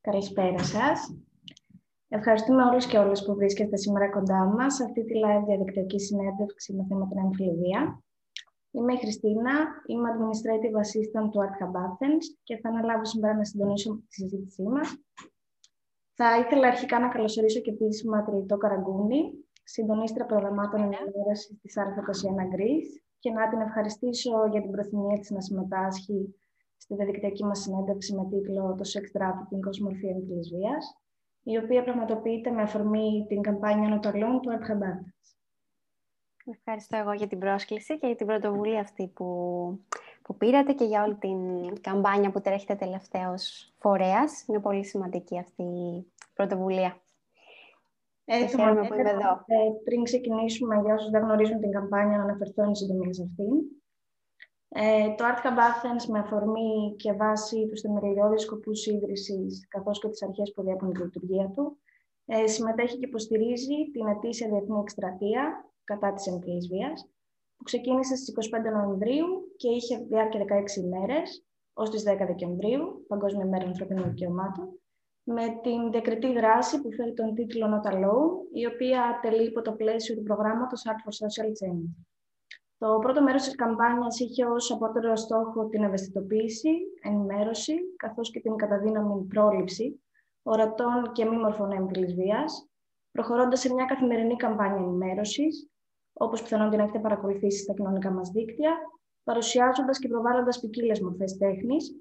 Καλησπέρα σας. Ευχαριστούμε όλους και όλες που βρίσκεστε σήμερα κοντά μας σε αυτή τη live διαδικτυακή συνέντευξη με θέμα την εμφυλιβία. Είμαι η Χριστίνα, είμαι Administrative Assistant του Art Hub Athens και θα αναλάβω σήμερα να συντονίσω τη συζήτησή μας. Θα ήθελα αρχικά να καλωσορίσω και επίσημα τη Λιτό Καραγκούνη, συντονίστρια προγραμμάτων ενημέρωσης της Α21 Greece και να την ευχαριστήσω για την προθυμία της να συμμετάσχει στη διαδικτυακή μας συνέντευξη με τίτλο «Το Sex Trafficking ως μορφή εμφυλής βίας», η οποία πραγματοποιείται με αφορμή την καμπάνια Νοταλών του Art Ευχαριστώ εγώ για την πρόσκληση και για την πρωτοβουλία αυτή που, που πήρατε και για όλη την καμπάνια που τρέχετε τελευταίως φορέας. Είναι πολύ σημαντική αυτή η πρωτοβουλία. Έτσι, χαίρομαι που είμαι εδώ. Ε, πριν ξεκινήσουμε, για όσους δεν γνωρίζουν την καμπάνια, να αναφερθώ εν συντομία σε αυτήν. Ε, το Art Hub Athens με αφορμή και βάση τους θεμελιώδεις σκοπούς ίδρυσης καθώς και τις αρχές που διέπουν τη λειτουργία του, ε, συμμετέχει και υποστηρίζει την ετήσια διεθνή εκστρατεία κατά της εμφυλής βίας, που ξεκίνησε στις 25 Νοεμβρίου και είχε διάρκεια 16 ημέρες, ως τις 10 Δεκεμβρίου, Παγκόσμια Μέρα Ανθρωπίνων Δικαιωμάτων, με την διακριτή δράση που φέρει τον τίτλο Not Alone, η οποία τελεί υπό το πλαίσιο του προγράμματος Art for Social Change. Το πρώτο μέρος της καμπάνιας είχε ως απότερο στόχο την ευαισθητοποίηση, ενημέρωση, καθώς και την καταδύναμη πρόληψη ορατών και μη μορφών έμφυλης βίας, προχωρώντας σε μια καθημερινή καμπάνια ενημέρωσης, όπως πιθανόν την έχετε παρακολουθήσει στα κοινωνικά μας δίκτυα, παρουσιάζοντας και προβάλλοντας ποικίλες μορφές τέχνης,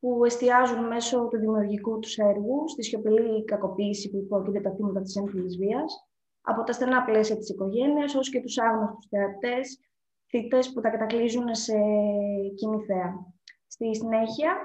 που εστιάζουν μέσω του δημιουργικού τους έργου στη σιωπηλή κακοποίηση που υπόκειται τα θύματα της έμφυλης βίας, από τα στενά πλαίσια της οικογένειας, όσο και τους άγνωστους θεατές θήτες που τα κατακλείζουν σε κοινή θέα. Στη συνέχεια,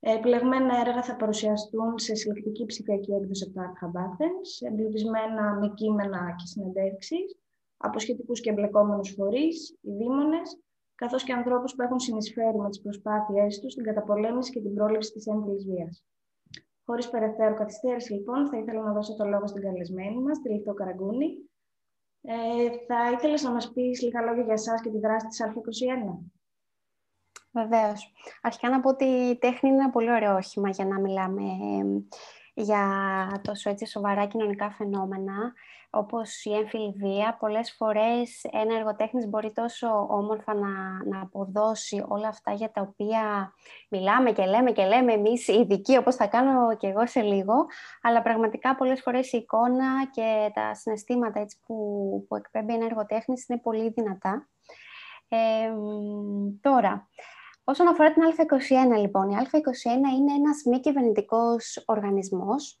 επιλεγμένα έργα θα παρουσιαστούν σε συλλεκτική ψηφιακή έκδοση από το Art Hub Athens, εμπλουτισμένα με κείμενα και συνεντεύξεις από σχετικούς και εμπλεκόμενους φορείς, οι δήμονες, καθώς και ανθρώπους που έχουν συνεισφέρει με τις προσπάθειές τους στην καταπολέμηση και την πρόληψη της έμφυλη βίας. Χωρίς περαιτέρω καθυστέρηση, λοιπόν, θα ήθελα να δώσω το λόγο στην καλεσμένη μας, τη Λίθο Καραγκούνη, ε, θα ήθελες να μας πεις λίγα λόγια για εσάς και τη δράση της Α21. Βεβαίως. Αρχικά να πω ότι η τέχνη είναι ένα πολύ ωραίο όχημα για να μιλάμε για τόσο έτσι σοβαρά κοινωνικά φαινόμενα όπως η έμφυλη βία. Πολλές φορές ένα εργοτέχνης μπορεί τόσο όμορφα να, να αποδώσει όλα αυτά για τα οποία μιλάμε και λέμε και λέμε εμείς οι ειδικοί, όπως θα κάνω και εγώ σε λίγο, αλλά πραγματικά πολλές φορές η εικόνα και τα συναισθήματα έτσι, που, που εκπέμπει ένα εργοτέχνης είναι πολύ δυνατά. Ε, τώρα, Όσον αφορά την Α21, λοιπόν, η Α21 είναι ένας μη κυβερνητικός οργανισμός,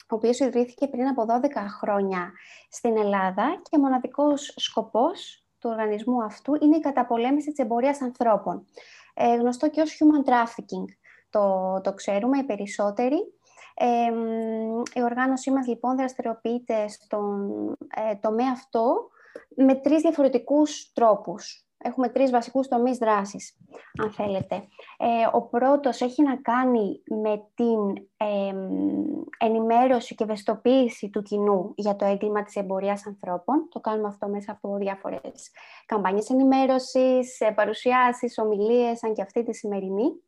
ο οποίος ιδρύθηκε πριν από 12 χρόνια στην Ελλάδα και μοναδικός σκοπός του οργανισμού αυτού είναι η καταπολέμηση της εμπορίας ανθρώπων, ε, γνωστό και ως human trafficking. Το, το ξέρουμε οι περισσότεροι. Ε, η οργάνωσή μας λοιπόν δραστηριοποιείται στον ε, τομέα αυτό με τρεις διαφορετικούς τρόπους. Έχουμε τρεις βασικούς τομείς δράσης, αν θέλετε. Ε, ο πρώτος έχει να κάνει με την ενημέρωση και ευαισθητοποίηση του κοινού για το έγκλημα της εμπορίας ανθρώπων. Το κάνουμε αυτό μέσα από διάφορες καμπάνιες ενημέρωσης, ε, παρουσιάσεις, ομιλίες, σαν και αυτή τη σημερινή,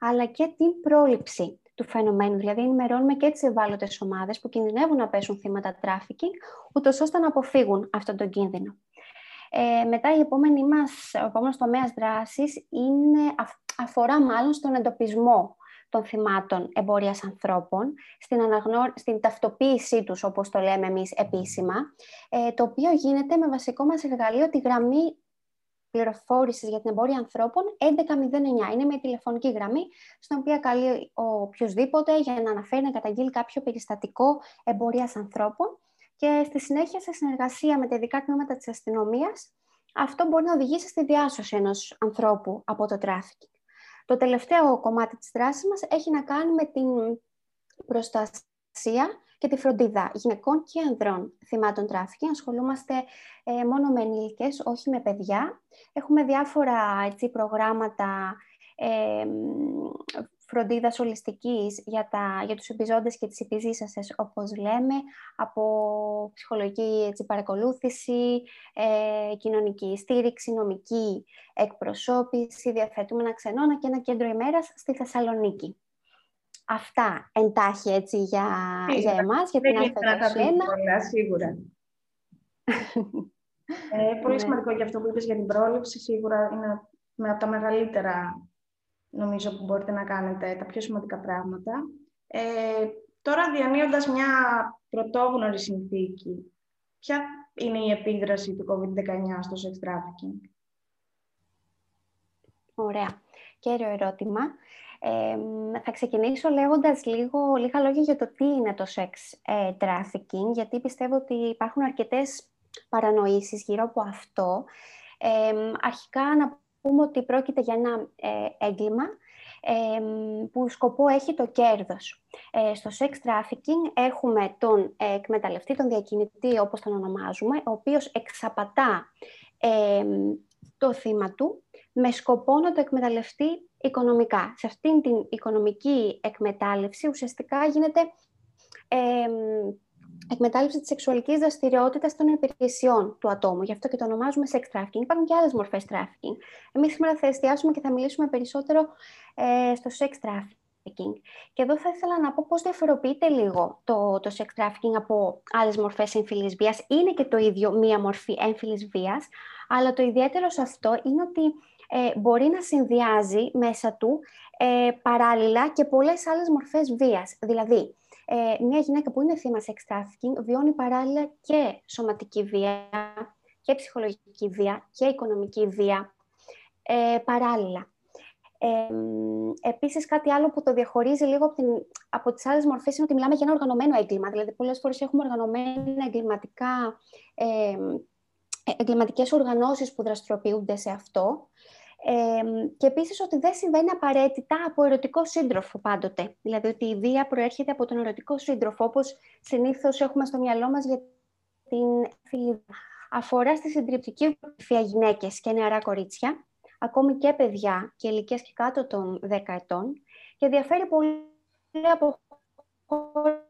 αλλά και την πρόληψη του φαινομένου. Δηλαδή, ενημερώνουμε και τις ευάλωτες ομάδες που κινδυνεύουν να πέσουν θύματα τράφικινγκ, ούτως ώστε να αποφύγουν αυτόν τον κίνδυνο. Ε, μετά η επόμενη μας, ο επόμενος τομέας δράσης είναι, αφορά μάλλον στον εντοπισμό των θυμάτων εμπορίας ανθρώπων, στην, αναγνω... στην ταυτοποίησή τους, όπως το λέμε εμείς επίσημα, ε, το οποίο γίνεται με βασικό μας εργαλείο τη γραμμή πληροφόρησης για την εμπορία ανθρώπων 1109. Είναι μια τηλεφωνική γραμμή, στην οποία καλεί ο οποιοδήποτε για να αναφέρει να καταγγείλει κάποιο περιστατικό εμπορίας ανθρώπων και στη συνέχεια, σε συνεργασία με τα ειδικά τμήματα της αστυνομίας, αυτό μπορεί να οδηγήσει στη διάσωση ενός ανθρώπου από το τράφικινγκ. Το τελευταίο κομμάτι της δράσης μας έχει να κάνει με την προστασία και τη φροντίδα γυναικών και ανδρών θυμάτων τράφικινγκ. Ασχολούμαστε ε, μόνο με ενήλικες, όχι με παιδιά. Έχουμε διάφορα έτσι, προγράμματα ε, φροντίδας ολιστικής για, τα, για τους επιζώντες και τις επιζήσασες, όπως λέμε, από ψυχολογική έτσι, παρακολούθηση, ε, κοινωνική στήριξη, νομική εκπροσώπηση, διαθέτουμε ξενώνα και ένα κέντρο ημέρας στη Θεσσαλονίκη. Αυτά εντάχει έτσι για, για εμάς, για την α Σίγουρα. ε, πολύ ναι. σημαντικό για αυτό που είπες για την πρόληψη. Σίγουρα είναι με από τα μεγαλύτερα νομίζω που μπορείτε να κάνετε, τα πιο σημαντικά πράγματα. Ε, τώρα διανύοντας μια πρωτόγνωρη συνθήκη, ποια είναι η επίδραση του COVID-19 στο sex trafficking? Ωραία. Κέριο ερώτημα. Ε, θα ξεκινήσω λέγοντας λίγο, λίγα λόγια για το τι είναι το sex ε, trafficking, γιατί πιστεύω ότι υπάρχουν αρκετές παρανοήσεις γύρω από αυτό. Ε, αρχικά να πούμε ότι πρόκειται για ένα ε, έγκλημα ε, που σκοπό έχει το κέρδος. Ε, στο sex trafficking έχουμε τον εκμεταλλευτή, τον διακινητή όπως τον ονομάζουμε, ο οποίος εξαπατά το θύμα του με σκοπό να το εκμεταλλευτεί οικονομικά. Σε αυτήν την οικονομική εκμετάλλευση ουσιαστικά γίνεται εκμετάλλευση της σεξουαλικής δραστηριότητας των υπηρεσιών του ατόμου. Γι' αυτό και το ονομάζουμε sex trafficking. Υπάρχουν και άλλες μορφές trafficking. Εμείς σήμερα θα εστιάσουμε και θα μιλήσουμε περισσότερο ε, στο sex trafficking. Και εδώ θα ήθελα να πω πώς διαφοροποιείται λίγο το, το sex trafficking από άλλες μορφές έμφυλη βίας. Είναι και το ίδιο μία μορφή έμφυλη βίας, αλλά το ιδιαίτερο σε αυτό είναι ότι ε, μπορεί να συνδυάζει μέσα του ε, παράλληλα και πολλές άλλες μορφές βίας. Δηλαδή, ε, μια γυναίκα που είναι θύμα sex trafficking βιώνει παράλληλα και σωματική βία και ψυχολογική βία και οικονομική βία ε, παράλληλα. Ε, επίσης, κάτι άλλο που το διαχωρίζει λίγο από, την, από τις άλλες μορφές είναι ότι μιλάμε για ένα οργανωμένο έγκλημα. Δηλαδή, πολλές φορές έχουμε οργανωμένα εγκληματικά, ε, εγκληματικές οργανώσεις που δραστηριοποιούνται σε αυτό και επίσης ότι δεν συμβαίνει απαραίτητα από ερωτικό σύντροφο πάντοτε. Δηλαδή ότι η βία προέρχεται από τον ερωτικό σύντροφο, όπως συνήθως έχουμε στο μυαλό μας για την φιλή. Αφορά στη συντριπτική πληθεία γυναίκες και νεαρά κορίτσια, ακόμη και παιδιά και ηλικίες και κάτω των 10 ετών, και διαφέρει πολύ από χώρα.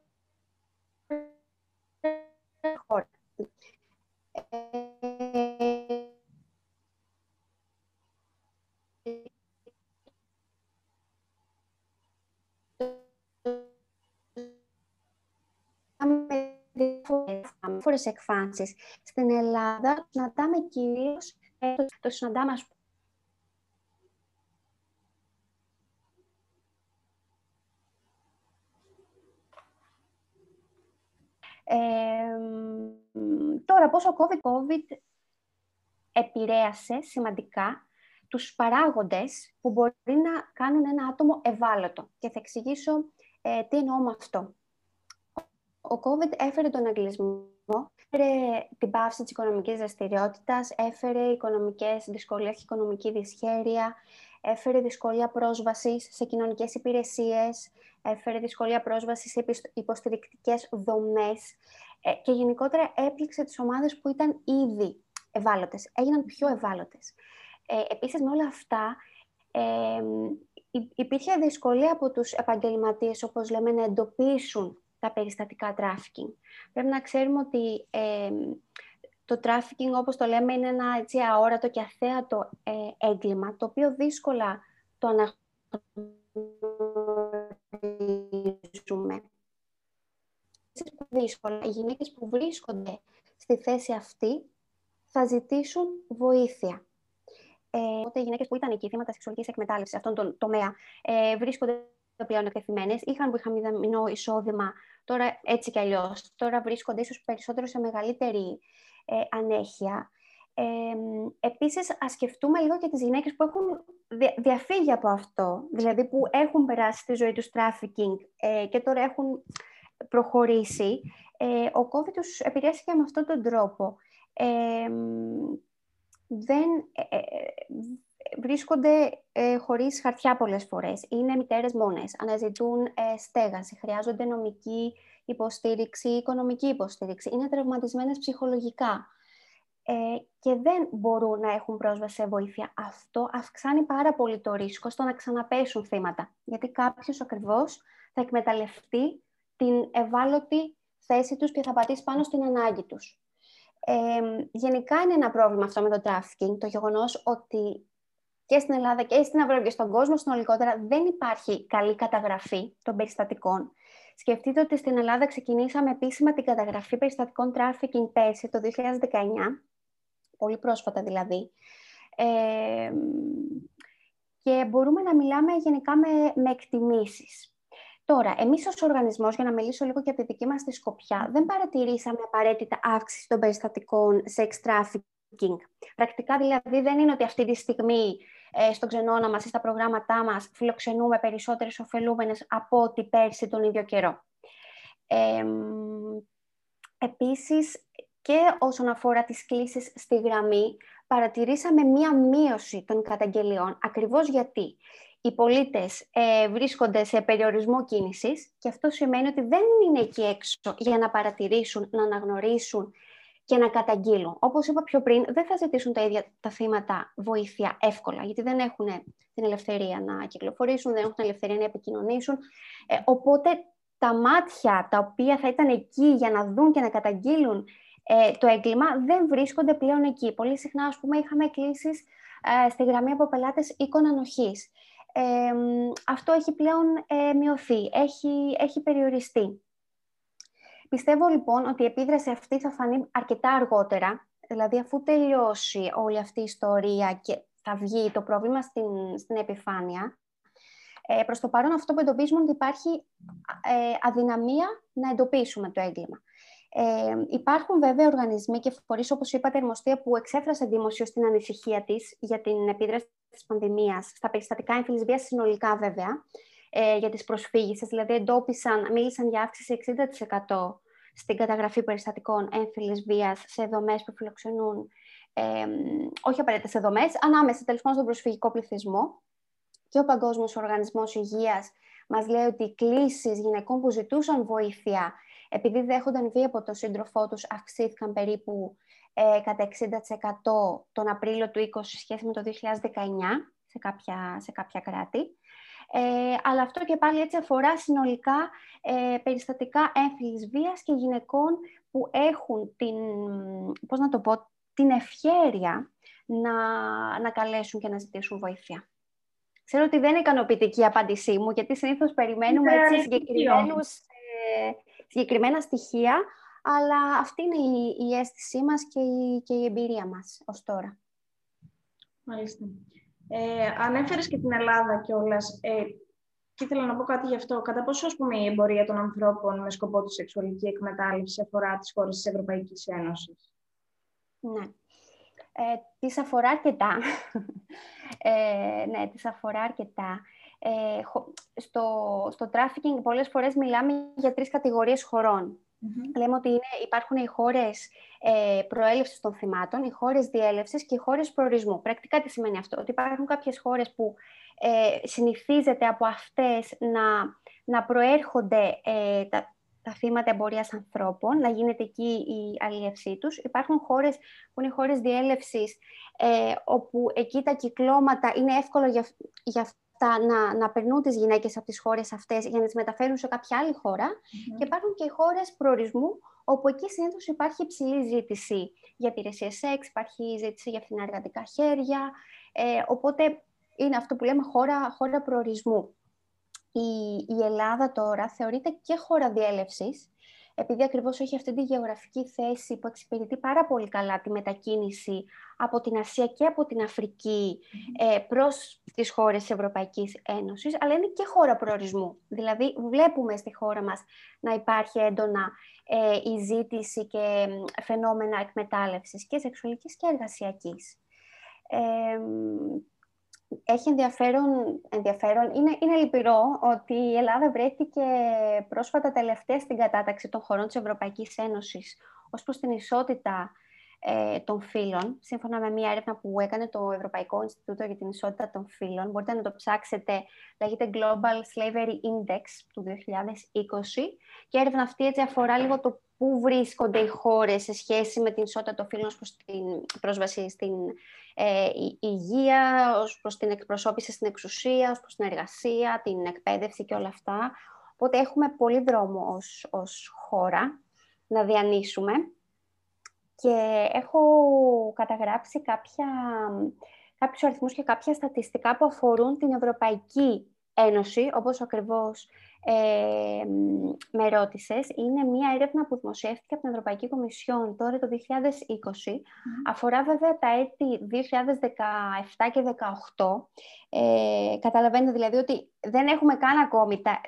Διάφορες εκφάνσεις. Στην Ελλάδα συναντάμε κυρίως, ε, το συναντάμε ας Ε, τώρα, πώς ο COVID, επηρέασε σημαντικά τους παράγοντες που μπορεί να κάνουν ένα άτομο ευάλωτο. Και θα εξηγήσω ε, τι εννοώ με αυτό. Ο COVID έφερε τον αγγλισμό, έφερε την πάυση της οικονομικής δραστηριότητας, έφερε οικονομικές δυσκολίες, οικονομική δυσχέρεια, έφερε δυσκολία πρόσβασης σε κοινωνικές υπηρεσίες, έφερε δυσκολία πρόσβασης σε υποστηρικτικές δομές ε, και γενικότερα έπληξε τις ομάδες που ήταν ήδη ευάλωτες, έγιναν πιο ευάλωτες. Ε, επίσης, με όλα αυτά, ε, υπήρχε δυσκολία από τους επαγγελματίες, όπως λέμε, να εντοπίσουν τα περιστατικά trafficking. Πρέπει να ξέρουμε ότι ε, το trafficking, όπως το λέμε, είναι ένα έτσι, αόρατο και αθέατο ε, έγκλημα, το οποίο δύσκολα το αναγνωρίζουμε. Δύσκολα, οι γυναίκες που βρίσκονται στη θέση αυτή θα ζητήσουν βοήθεια. Ε, οπότε οι γυναίκες που ήταν εκεί θύματα σεξουαλικής εκμετάλλευσης σε αυτόν τον τομέα ε, βρίσκονται πλέον εκτεθειμένες, είχαν μηδαμινό εισόδημα, τώρα έτσι κι αλλιώς. Τώρα βρίσκονται ίσως περισσότερο σε μεγαλύτερη ε, ανέχεια. Ε, επίσης, ας σκεφτούμε λίγο και τις γυναίκες που έχουν διαφύγει από αυτό, δηλαδή που έχουν περάσει τη ζωή τους τράφικινγκ ε, και τώρα έχουν προχωρήσει. Ε, ο COVID τους επηρέασε με αυτόν τον τρόπο. Ε, δεν, ε, βρίσκονται ε, χωρίς χαρτιά πολλές φορές. Είναι μητέρες μόνες, αναζητούν ε, στέγαση, χρειάζονται νομική υποστήριξη, οικονομική υποστήριξη. Είναι τραυματισμένες ψυχολογικά. ε, και δεν μπορούν να έχουν πρόσβαση σε βοήθεια. Αυτό αυξάνει πάρα πολύ το ρίσκο στο να ξαναπέσουν θύματα. Γιατί κάποιος ακριβώς θα εκμεταλλευτεί την ευάλωτη θέση τους και θα πατήσει πάνω στην ανάγκη τους. Ε, γενικά είναι ένα πρόβλημα αυτό με το trafficking, το γεγονός ότι και στην Ελλάδα και στην Ευρώπη και στον κόσμο συνολικότερα δεν υπάρχει καλή καταγραφή των περιστατικών. Σκεφτείτε ότι στην Ελλάδα ξεκινήσαμε επίσημα την καταγραφή περιστατικών trafficking πέρσι το 2019, πολύ πρόσφατα δηλαδή. Ε, και μπορούμε να μιλάμε γενικά με, με εκτιμήσεις. Τώρα, εμείς ως οργανισμός, για να μιλήσω λίγο και από τη δική μας τη σκοπιά, δεν παρατηρήσαμε απαραίτητα αύξηση των περιστατικών sex trafficking. Πρακτικά δηλαδή δεν είναι ότι αυτή τη στιγμή ε, στο ξενώνα μας ή στα προγράμματά μας φιλοξενούμε περισσότερες ωφελούμενες από ό,τι πέρσι τον ίδιο καιρό. Ε, επίσης, και όσον αφορά τις κλήσεις στη γραμμή, παρατηρήσαμε μία μείωση των καταγγελιών, ακριβώς γιατί οι πολίτες ε, βρίσκονται σε περιορισμό κίνησης και αυτό σημαίνει ότι δεν είναι εκεί έξω για να παρατηρήσουν, να αναγνωρίσουν και να καταγγείλουν. Όπως είπα πιο πριν, δεν θα ζητήσουν τα ίδια τα θύματα βοήθεια εύκολα, γιατί δεν έχουν την ελευθερία να κυκλοφορήσουν, δεν έχουν την ελευθερία να επικοινωνήσουν. Ε, οπότε τα μάτια τα οποία θα ήταν εκεί για να δουν και να καταγγείλουν ε, το έγκλημα δεν βρίσκονται πλέον εκεί. Πολύ συχνά, ας πούμε, είχαμε κλήσεις ε, στη γραμμή από πελάτες οίκων ανοχής. Ε, αυτό έχει πλέον ε, μειωθεί, έχει, έχει περιοριστεί. Πιστεύω λοιπόν ότι η επίδραση αυτή θα φανεί αρκετά αργότερα, δηλαδή αφού τελειώσει όλη αυτή η ιστορία και θα βγει το πρόβλημα στην, στην επιφάνεια. Ε, προς το παρόν αυτό που εντοπίζουμε ότι υπάρχει ε, αδυναμία να εντοπίσουμε το έγκλημα. Ε, υπάρχουν βέβαια οργανισμοί και φορείς, όπως είπατε, Ερμοστία, που εξέφρασε δημοσίως την ανησυχία της για την επίδραση της πανδημίας στα περιστατικά έμφυλη βίας συνολικά, βέβαια, ε, για τις προσφύγησε. Δηλαδή, εντόπισαν, μίλησαν για αύξηση 60% στην καταγραφή περιστατικών έμφυλης βίας σε δομές που φιλοξενούν, ε, όχι απαραίτητα σε δομές, ανάμεσα τέλος πάντων στον προσφυγικό πληθυσμό. Και ο Παγκόσμιος Οργανισμός Υγείας μας λέει ότι οι κλήσεις γυναικών που ζητούσαν βοήθεια επειδή δέχονταν βία από τον σύντροφό τους, αυξήθηκαν περίπου ε, κατά 60% τον Απρίλιο του 20 σχέση με το 2019 σε κάποια, σε κάποια κράτη. Ε, αλλά αυτό και πάλι έτσι αφορά συνολικά ε, περιστατικά έμφυλης βίας και γυναικών που έχουν την, πώς να το πω, την ευχέρεια να, να καλέσουν και να ζητήσουν βοήθεια. Ξέρω ότι δεν είναι ικανοποιητική η απάντησή μου, γιατί συνήθως περιμένουμε έτσι, συγκεκριμένους, ε, συγκεκριμένα στοιχεία, αλλά αυτή είναι η, η αίσθησή μας και η, και η εμπειρία μας ως τώρα. Μάλιστα. Ε, ανέφερες και την Ελλάδα κιόλας. Ε, και ήθελα να πω κάτι γι' αυτό. Κατά πόσο, ας πούμε, η εμπορία των ανθρώπων με σκοπό τη σεξουαλική εκμετάλλευση αφορά τις χώρες της Ευρωπαϊκής Ένωσης; Ναι. Ε, τις αφορά αρκετά. ε, ναι, τις αφορά αρκετά. Ε, στο, στο trafficking πολλές φορές μιλάμε για τρεις κατηγορίες χωρών. Λέμε ότι είναι, υπάρχουν οι χώρες ε, προέλευσης των θυμάτων, οι χώρες διέλευσης και οι χώρες προορισμού. Πρακτικά τι σημαίνει αυτό, ότι υπάρχουν κάποιες χώρες που ε, συνηθίζεται από αυτές να, να προέρχονται ε, τα, τα θύματα εμπορίας ανθρώπων, να γίνεται εκεί η αλλιευσή τους. Υπάρχουν χώρες που είναι χώρες διέλευσης, ε, όπου εκεί τα κυκλώματα είναι εύκολο για, για να, να περνούν τις γυναίκες από τις χώρες αυτές για να τις μεταφέρουν σε κάποια άλλη και υπάρχουν και χώρες προορισμού όπου εκεί συνήθως υπάρχει υψηλή ζήτηση για υπηρεσία σεξ, υπάρχει ζήτηση για φθηνά εργατικά χέρια, ε, οπότε είναι αυτό που λέμε χώρα, χώρα προορισμού. Η, η Ελλάδα τώρα θεωρείται και χώρα διέλευσης, επειδή ακριβώς έχει αυτή τη γεωγραφική θέση που εξυπηρετεί πάρα πολύ καλά τη μετακίνηση από την Ασία και από την Αφρική ε, προς τις χώρες της Ευρωπαϊκής Ένωσης, αλλά είναι και χώρα προορισμού. Δηλαδή, βλέπουμε στη χώρα μας να υπάρχει έντονα ε, η ζήτηση και φαινόμενα εκμετάλλευσης και σεξουαλικής και εργασιακής. Ε, έχει ενδιαφέρον, ενδιαφέρον. Είναι, είναι λυπηρό ότι η Ελλάδα βρέθηκε πρόσφατα τελευταία στην κατάταξη των χωρών της Ευρωπαϊκής Ένωσης ως προς την ισότητα ε, των φύλων, σύμφωνα με μια έρευνα που έκανε το Ευρωπαϊκό Ινστιτούτο για την Ισότητα των Φύλων. Μπορείτε να το ψάξετε, λέγεται Global Slavery Index του 2020 και η έρευνα αυτή έτσι αφορά λίγο το πού βρίσκονται οι χώρες σε σχέση με την ισότητα των φύλων προς την πρόσβαση στην ε, υγεία, ως προς την εκπροσώπηση στην εξουσία, ως προς την εργασία, την εκπαίδευση και όλα αυτά. Οπότε έχουμε πολύ δρόμο ως, ως χώρα να διανύσουμε και έχω καταγράψει κάποια, κάποιους αριθμούς και κάποια στατιστικά που αφορούν την Ευρωπαϊκή Ένωση, όπως ακριβώς ε, με ρώτησες, είναι μία έρευνα που δημοσιεύτηκε από την Ευρωπαϊκή Κομισιόν τώρα το 2020. Αφορά βέβαια τα έτη 2017 και 2018. Ε, καταλαβαίνετε δηλαδή ότι δεν έχουμε καν ακόμη τα,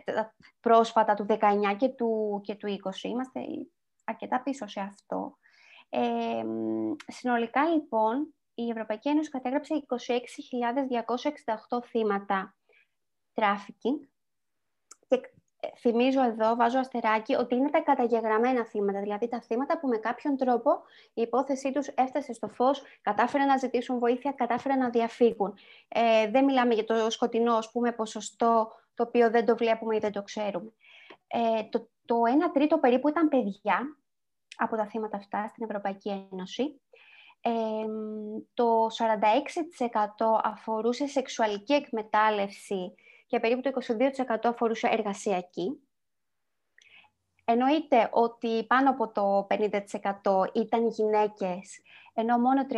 πρόσφατα του 19 και του, και του 20. Είμαστε αρκετά πίσω σε αυτό. Ε, συνολικά λοιπόν η Ευρωπαϊκή Ένωση κατέγραψε 26.268 θύματα τράφικινγκ και ε, θυμίζω εδώ, βάζω αστεράκι, ότι είναι τα καταγεγραμμένα θύματα, δηλαδή τα θύματα που με κάποιον τρόπο η υπόθεσή τους έφτασε στο φως, κατάφεραν να ζητήσουν βοήθεια, κατάφεραν να διαφύγουν. Ε, δεν μιλάμε για το σκοτεινό, ας πούμε, ποσοστό, το οποίο δεν το βλέπουμε ή δεν το ξέρουμε. Ε, το, το 1 τρίτο περίπου ήταν παιδιά από τα θύματα αυτά στην Ευρωπαϊκή Ένωση. Ε, το 46% αφορούσε σεξουαλική εκμετάλλευση και περίπου το 22% αφορούσε εργασιακή. Εννοείται ότι πάνω από το 50% ήταν γυναίκες, ενώ μόνο 39%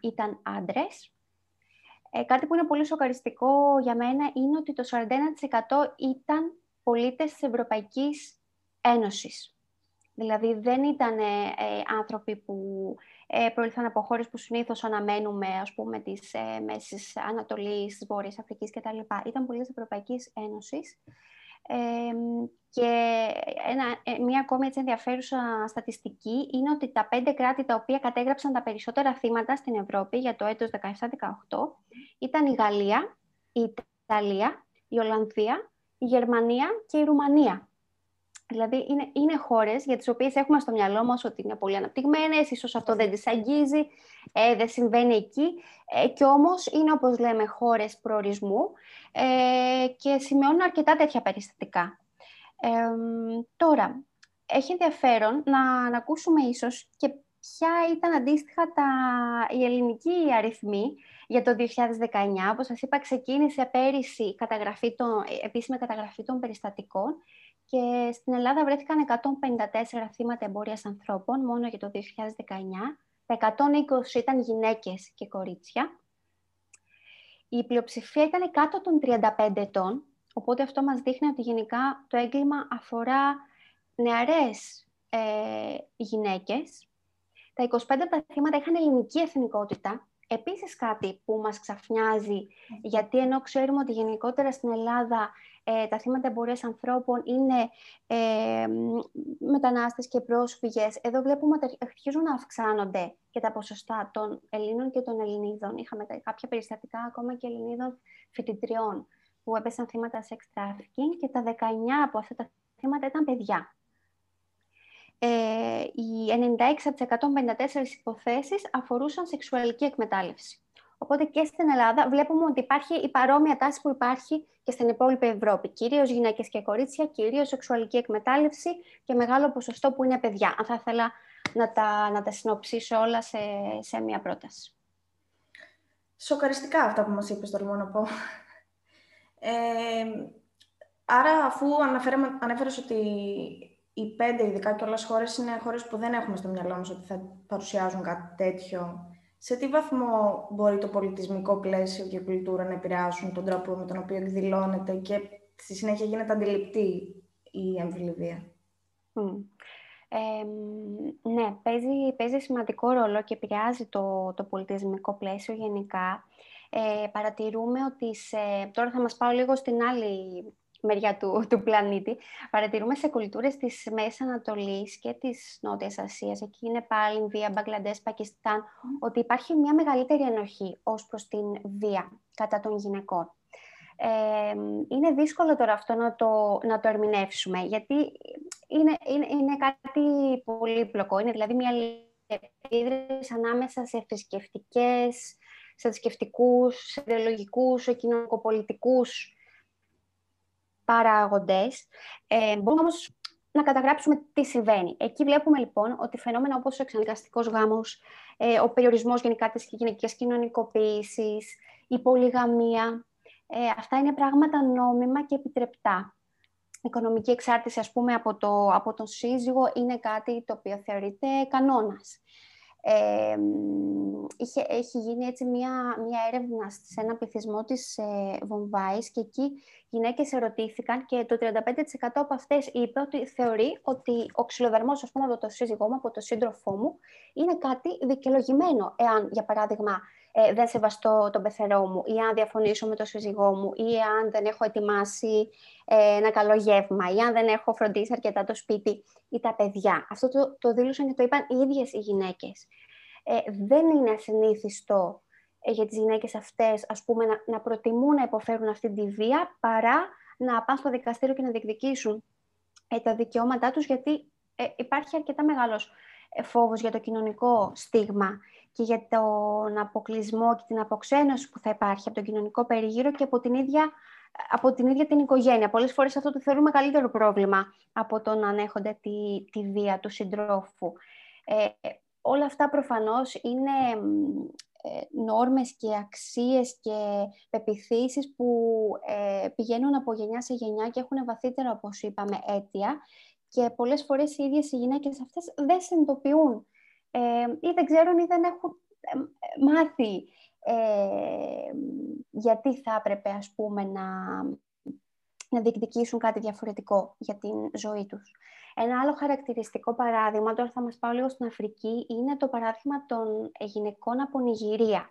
ήταν άντρες. Ε, κάτι που είναι πολύ σοκαριστικό για μένα είναι ότι το 41% ήταν πολίτες της Ευρωπαϊκής Ένωσης. Δηλαδή δεν ήταν ε, άνθρωποι που ε, προήλθαν από χώρες που συνήθως αναμένουμε, ας πούμε, της ε, Μέσης Ανατολής, της Βόρειας Αφρικής κτλ. Ήταν πολίτε Ευρωπαϊκής Ένωσης. Ε, και ένα, ε, μία ακόμη έτσι ενδιαφέρουσα στατιστική είναι ότι τα πέντε κράτη τα οποία κατέγραψαν τα περισσότερα θύματα στην Ευρώπη για το έτος 17-18 ήταν η Γαλλία, η Ιταλία, η Ολλανδία, η Γερμανία και η Ρουμανία. Δηλαδή, είναι, είναι χώρες για τις οποίες έχουμε στο μυαλό μας ότι είναι πολύ αναπτυγμένες, ίσως αυτό δεν τις αγγίζει, ε, δεν συμβαίνει εκεί. Ε, και όμως είναι, όπως λέμε, χώρες προορισμού ε, και σημειώνουν αρκετά τέτοια περιστατικά. Ε, τώρα, έχει ενδιαφέρον να, να ακούσουμε ίσως και ποια ήταν αντίστοιχα τα, οι ελληνικοί αριθμοί για το 2019. Όπως σας είπα, ξεκίνησε πέρυσι καταγραφή των, επίσημη καταγραφή των περιστατικών και στην Ελλάδα βρέθηκαν 154 θύματα εμπορίας ανθρώπων μόνο για το 2019. Τα 120 ήταν γυναίκες και κορίτσια. Η πλειοψηφία ήταν κάτω των 35 ετών, οπότε αυτό μας δείχνει ότι γενικά το έγκλημα αφορά νεαρές ε, γυναίκες. Τα 25 από τα θύματα είχαν ελληνική εθνικότητα, Επίσης κάτι που μας ξαφνιάζει, γιατί ενώ ξέρουμε ότι γενικότερα στην Ελλάδα ε, τα θύματα εμπορίας ανθρώπων είναι ε, μετανάστες και πρόσφυγες, εδώ βλέπουμε ότι αρχίζουν να αυξάνονται και τα ποσοστά των Ελλήνων και των Ελληνίδων. Είχαμε κάποια περιστατικά ακόμα και Ελληνίδων φοιτητριών που έπεσαν θύματα sex trafficking και τα 19 από αυτά τα θύματα ήταν παιδιά. Ε, οι 96 από 154 υποθέσεις αφορούσαν σεξουαλική εκμετάλλευση. Οπότε και στην Ελλάδα βλέπουμε ότι υπάρχει η παρόμοια τάση που υπάρχει και στην υπόλοιπη Ευρώπη. Κυρίως γυναίκες και κορίτσια, κυρίως σεξουαλική εκμετάλλευση και μεγάλο ποσοστό που είναι παιδιά. Αν θα ήθελα να τα, να τα συνοψίσω όλα σε, σε μία πρόταση. Σοκαριστικά αυτά που μας είπες, τολμώ να πω. Ε, άρα, αφού αναφέρες ότι οι πέντε ειδικά και όλες χώρες είναι χώρες που δεν έχουμε στο μυαλό μας ότι θα παρουσιάζουν κάτι τέτοιο. Σε τι βαθμό μπορεί το πολιτισμικό πλαίσιο και η κουλτούρα να επηρεάσουν τον τρόπο με τον οποίο εκδηλώνεται και στη συνέχεια γίνεται αντιληπτή η εμφυλιβία. Ε, ναι, παίζει, παίζει σημαντικό ρόλο και επηρεάζει το, το πολιτισμικό πλαίσιο γενικά. Ε, παρατηρούμε ότι σε... Τώρα θα μας πάω λίγο στην άλλη μεριά του, του πλανήτη, παρατηρούμε σε κουλτούρες της Μέσης Ανατολής και της Νότιας Ασίας, εκεί είναι πάλι Ινδία, Μπαγκλαντές, Πακιστάν, ότι υπάρχει μια μεγαλύτερη ενοχή ως προς την βία κατά των γυναικών. Ε, είναι δύσκολο τώρα αυτό να το, να το ερμηνεύσουμε, γιατί είναι, είναι, είναι κάτι πολύπλοκο. Είναι δηλαδή μια επίδραση ανάμεσα σε θρησκευτικές, σε θρησκευτικούς, σε ιδεολογικούς, σε κοινωνικοπολιτικούς παράγοντες. Ε, μπορούμε όμως να καταγράψουμε τι συμβαίνει. Εκεί βλέπουμε λοιπόν ότι φαινόμενα όπως ο εξαναγκαστικός γάμος, ε, ο περιορισμός γενικά της γυναικείας κοινωνικοποίησης, η πολυγαμία, ε, αυτά είναι πράγματα νόμιμα και επιτρεπτά. Η οικονομική εξάρτηση, ας πούμε, από, το, από τον σύζυγο είναι κάτι το οποίο θεωρείται κανόνας είχε, έχει γίνει έτσι μια, μια έρευνα σε ένα πληθυσμό της ε, Βομβάης και εκεί γυναίκες ερωτήθηκαν και το 35% από αυτές είπε ότι θεωρεί ότι ο ξυλοδαρμός ας πούμε, από το σύζυγό μου, από το σύντροφό μου είναι κάτι δικαιολογημένο. Εάν για παράδειγμα ε, δεν σεβαστώ τον πεθερό μου ή αν διαφωνήσω με τον σύζυγό μου ή αν δεν έχω ετοιμάσει ε, ένα καλό γεύμα ή αν δεν έχω φροντίσει αρκετά το σπίτι ή τα παιδιά. Αυτό το, το δήλωσαν και το είπαν οι ίδιες οι γυναίκες. Ε, δεν είναι ασυνήθιστο ε, για τις γυναίκες αυτές ας πούμε, να, να προτιμούν να υποφέρουν αυτή τη βία παρά να πάνε στο δικαστήριο και να διεκδικήσουν ε, τα δικαιώματά τους γιατί ε, υπάρχει αρκετά μεγάλος φόβος για το κοινωνικό στίγμα και για τον αποκλεισμό και την αποξένωση που θα υπάρχει από τον κοινωνικό περίγυρο και από την ίδια, από την, ίδια την οικογένεια. Πολλές φορές αυτό το θεωρούμε καλύτερο πρόβλημα από το να ανέχονται τη, τη βία του συντρόφου. Ε, όλα αυτά προφανώς είναι ε, νόρμες και αξίες και πεπιθήσεις που ε, πηγαίνουν από γενιά σε γενιά και έχουν βαθύτερα, όπως είπαμε, αίτια και πολλές φορές οι ίδιες οι γυναίκες αυτές δεν συνειδητοποιούν ε, ή δεν ξέρουν ή δεν έχουν ε, μάθει ε, γιατί θα έπρεπε ας πούμε να, να διεκδικήσουν κάτι διαφορετικό για την ζωή τους. Ένα άλλο χαρακτηριστικό παράδειγμα, τώρα θα μας πάω λίγο στην Αφρική, είναι το παράδειγμα των γυναικών από Νιγηρία.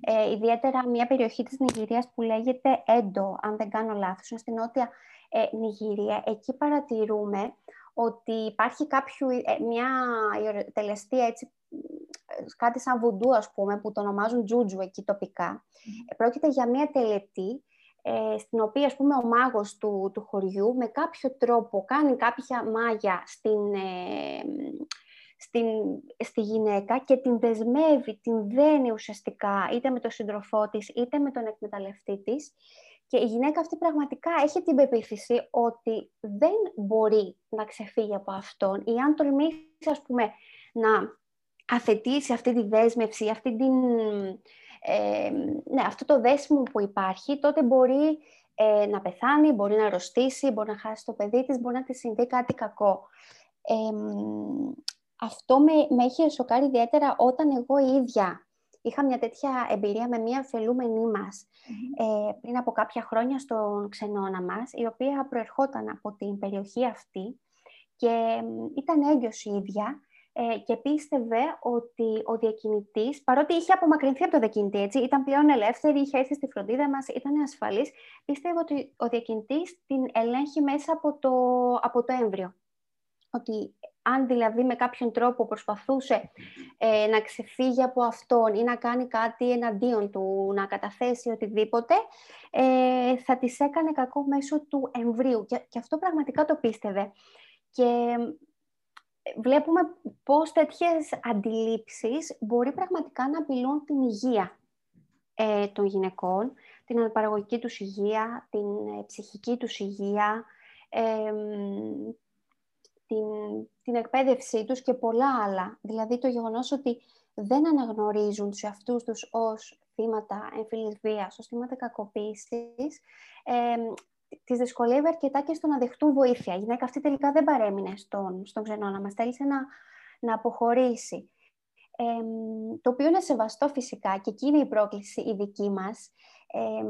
Ε, ιδιαίτερα μια περιοχή της Νιγηρίας που λέγεται Έντο, αν δεν κάνω λάθος, είναι στην νότια ε, Νιγηρία. Εκεί παρατηρούμε ότι υπάρχει κάποιο, ε, μια τελεστία έτσι, κάτι σαν βουντού ας πούμε, που το ονομάζουν τζούτζου εκεί τοπικά. Mm. Πρόκειται για μια τελετή ε, στην οποία ας πούμε ο μάγος του, του χωριού με κάποιο τρόπο κάνει κάποια μάγια στην, ε, στην, στη γυναίκα και την δεσμεύει, την δένει ουσιαστικά είτε με τον σύντροφό της είτε με τον εκμεταλλευτή της και η γυναίκα αυτή πραγματικά έχει την πεποίθηση ότι δεν μπορεί να ξεφύγει από αυτόν ή αν τολμήσει ας πούμε να αθετήσει αυτή τη δέσμευση, αυτή την, ε, ναι, αυτό το δέσιμο που υπάρχει, τότε μπορεί ε, να πεθάνει, μπορεί να αρρωστήσει, μπορεί να χάσει το παιδί της, μπορεί να της συμβεί κάτι κακό. αυτό με, με έχει σοκάρει ιδιαίτερα όταν εγώ ίδια είχα μια τέτοια εμπειρία με μια φελούμενή μας ε, πριν από κάποια χρόνια στον ξενώνα μας, η οποία προερχόταν από την περιοχή αυτή και ήταν έγκυος η ίδια ε, και πίστευε ότι ο διακινητής, παρότι είχε απομακρυνθεί από το διακινητή, έτσι, ήταν πλέον ελεύθερη, είχε έρθει στη φροντίδα μας, ήταν ασφαλής, πίστευε ότι ο διακινητής την ελέγχει μέσα από το, από το έμβριο. Ότι αν δηλαδή με κάποιον τρόπο προσπαθούσε ε, να ξεφύγει από αυτόν ή να κάνει κάτι εναντίον του, να καταθέσει οτιδήποτε, ε, θα της έκανε κακό μέσω του εμβρίου. Και, και αυτό πραγματικά το πίστευε. Και βλέπουμε πώς τέτοιες αντιλήψεις μπορεί πραγματικά να απειλούν την υγεία ε, των γυναικών, την αναπαραγωγική τους υγεία, την ε, ψυχική τους υγεία, την, την εκπαίδευσή τους και πολλά άλλα. Δηλαδή το γεγονός ότι δεν αναγνωρίζουν σε αυτούς τους ως θύματα εμφυλής βίας, ως θύματα κακοποίησης, τις δυσκολεύει αρκετά και στο να δεχτούν βοήθεια. Η γυναίκα αυτή τελικά δεν παρέμεινε στον, στον ξενώνα μας, θέλησε να, να αποχωρήσει. Ε, το οποίο είναι σεβαστό φυσικά και εκεί είναι η πρόκληση η δική μας. Ε,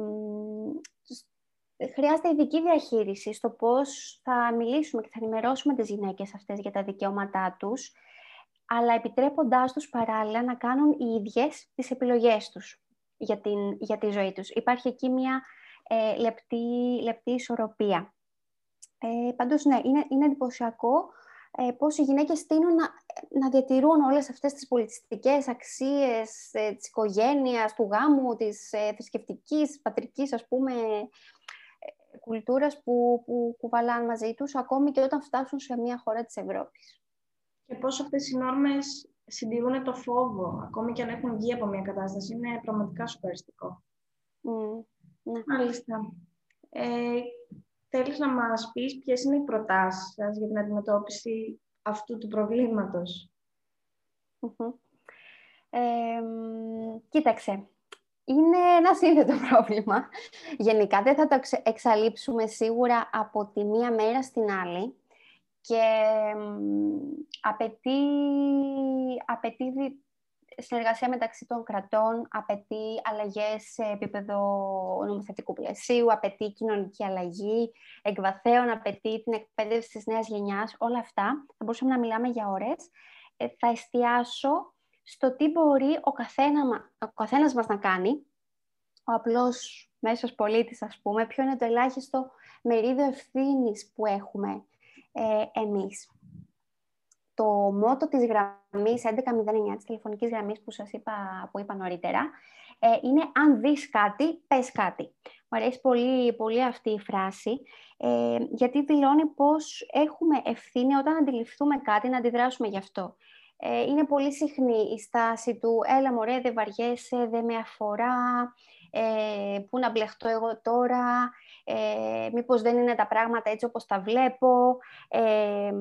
χρειάζεται ειδική διαχείριση στο πώς θα μιλήσουμε και θα ενημερώσουμε τις γυναίκες αυτές για τα δικαιώματά τους, αλλά επιτρέποντάς τους παράλληλα να κάνουν οι ίδιες τις επιλογές τους για, την, για τη ζωή τους. Υπάρχει εκεί μια ε, λεπτή, λεπτή ισορροπία. Ε, πάντως, ναι, είναι, είναι εντυπωσιακό ε, πώς οι γυναίκες τείνουν να, να διατηρούν όλες αυτές τις πολιτιστικές αξίες ε, της οικογένειας, του γάμου, της ε, θρησκευτικής, πατρικής, ας πούμε, ε, κουλτούρας που, που κουβαλάνε μαζί τους, ακόμη και όταν φτάσουν σε μια χώρα της Ευρώπης. Και πώς αυτές οι νόρμες συντηρούν το φόβο, ακόμη και αν έχουν βγει από μια κατάσταση, είναι πραγματικά σοκαριστικό. Mm. Ναι. Μάλιστα. Ε, θέλεις να μας πεις ποιες είναι οι προτάσεις σας για την αντιμετώπιση αυτού του προβληματος κοίταξε, είναι ένα σύνθετο πρόβλημα. Γενικά δεν θα το εξαλείψουμε σίγουρα από τη μία μέρα στην άλλη και απαιτεί, απαιτεί συνεργασία μεταξύ των κρατών, απαιτεί αλλαγές σε επίπεδο νομοθετικού πλαισίου, απαιτεί κοινωνική αλλαγή, εκβαθέων, απαιτεί την εκπαίδευση της νέας γενιάς, όλα αυτά. Θα μπορούσαμε να μιλάμε για ώρες. Ε, θα εστιάσω στο τι μπορεί ο, καθένα, ο καθένας μας να κάνει, ο απλός μέσος πολίτης, ας πούμε, ποιο είναι το ελάχιστο μερίδιο ευθύνης που έχουμε ε, εμείς. Το μότο της γραμμής 1109, της τηλεφωνικής γραμμής που σας είπα, που είπα νωρίτερα, ε, είναι «Αν δεις κάτι, πες κάτι». Μου αρέσει πολύ, πολύ αυτή η φράση, ε, γιατί δηλώνει πώς έχουμε ευθύνη όταν αντιληφθούμε κάτι να αντιδράσουμε γι' αυτό. Ε, είναι πολύ συχνή η στάση του «έλα μωρέ, δεν βαριέσαι, δεν με αφορά, ε, πού να μπλεχτώ εγώ τώρα, ε, μήπως δεν είναι τα πράγματα έτσι όπως τα βλέπω». Ε,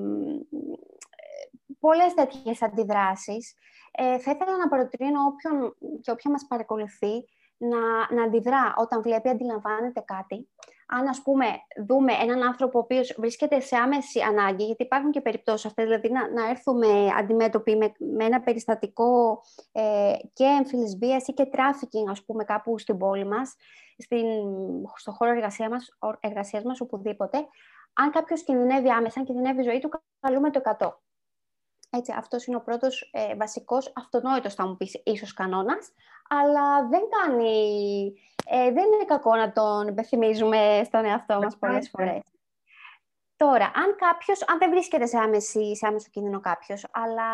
πολλές τέτοιες αντιδράσεις. Ε, θα ήθελα να προτείνω όποιον και όποια μας παρακολουθεί να, να αντιδρά όταν βλέπει, αντιλαμβάνεται κάτι. Αν, ας πούμε, δούμε έναν άνθρωπο ο οποίος βρίσκεται σε άμεση ανάγκη, γιατί υπάρχουν και περιπτώσεις αυτές, δηλαδή να, να έρθουμε αντιμέτωποι με, με ένα περιστατικό ε, και έμφυλης βίας ή και τράφικινγκ, ας πούμε, κάπου στην πόλη μας, στην, στο χώρο εργασίας μας, εργασίας μας, οπουδήποτε, αν κάποιος κινδυνεύει άμεσα, αν κινδυνεύει η ζωή του, καλούμε το 100. Έτσι, αυτός είναι ο πρώτος ε, βασικός, αυτονόητος θα μου πεις ίσως κανόνας, αλλά δεν κάνει, ε, δεν είναι κακό να τον υπενθυμίζουμε στον εαυτό μας πολλές φορές. Τώρα, αν κάποιος, αν δεν βρίσκεται σε, άμεση, σε άμεσο κίνδυνο κάποιος, αλλά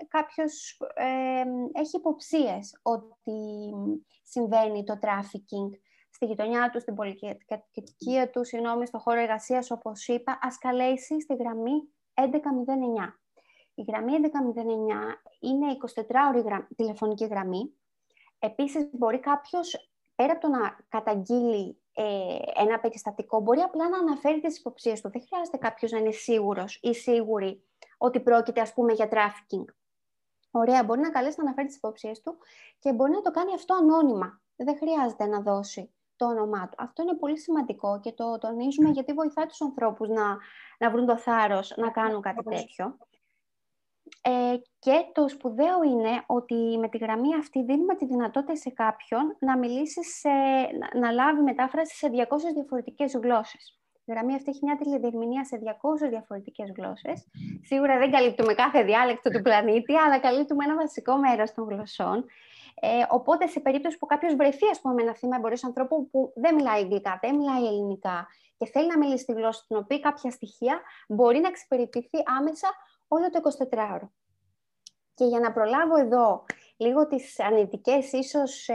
ε, κάποιος ε, έχει υποψίες ότι συμβαίνει το trafficking στη γειτονιά του, στην πολυκατοικία του, συγγνώμη, στο χώρο εργασίας, όπως είπα, ας καλέσει στη γραμμή 1109. Η γραμμή 1109 είναι 24ωρη τηλεφωνική γραμμή. Επίσης, μπορεί κάποιος, πέρα από το να καταγγείλει ε, ένα περιστατικό, μπορεί απλά να αναφέρει τις υποψίες του. Δεν χρειάζεται κάποιος να είναι σίγουρος ή σίγουρη ότι πρόκειται, ας πούμε, για τράφικινγκ. Ωραία, μπορεί να καλέσει να αναφέρει τις υποψίες του και μπορεί να το κάνει αυτό ανώνυμα. Δεν χρειάζεται να δώσει το όνομά του. Αυτό είναι πολύ σημαντικό και το τονίζουμε γιατί βοηθάει τους ανθρώπους να, να βρουν το θάρρος να κάνουν κάτι τέτοιο. Ε, και το σπουδαίο είναι ότι με τη γραμμή αυτή δίνουμε τη δυνατότητα σε κάποιον να μιλήσει, σε, να, λάβει μετάφραση σε 200 διαφορετικές γλώσσες. Η γραμμή αυτή έχει μια τηλεδιερμηνία σε 200 διαφορετικές γλώσσες. Σίγουρα δεν καλύπτουμε κάθε διάλεκτο του πλανήτη, αλλά καλύπτουμε ένα βασικό μέρος των γλωσσών. Ε, οπότε, σε περίπτωση που κάποιος βρεθεί, ας πούμε, με ένα θύμα εμπορία ανθρώπου που δεν μιλάει αγγλικά, δεν μιλάει ελληνικά και θέλει να μιλήσει τη γλώσσα την οποία κάποια στοιχεία μπορεί να εξυπηρετηθεί άμεσα όλο το 24ωρο. Και για να προλάβω εδώ λίγο τις αρνητικές ίσως...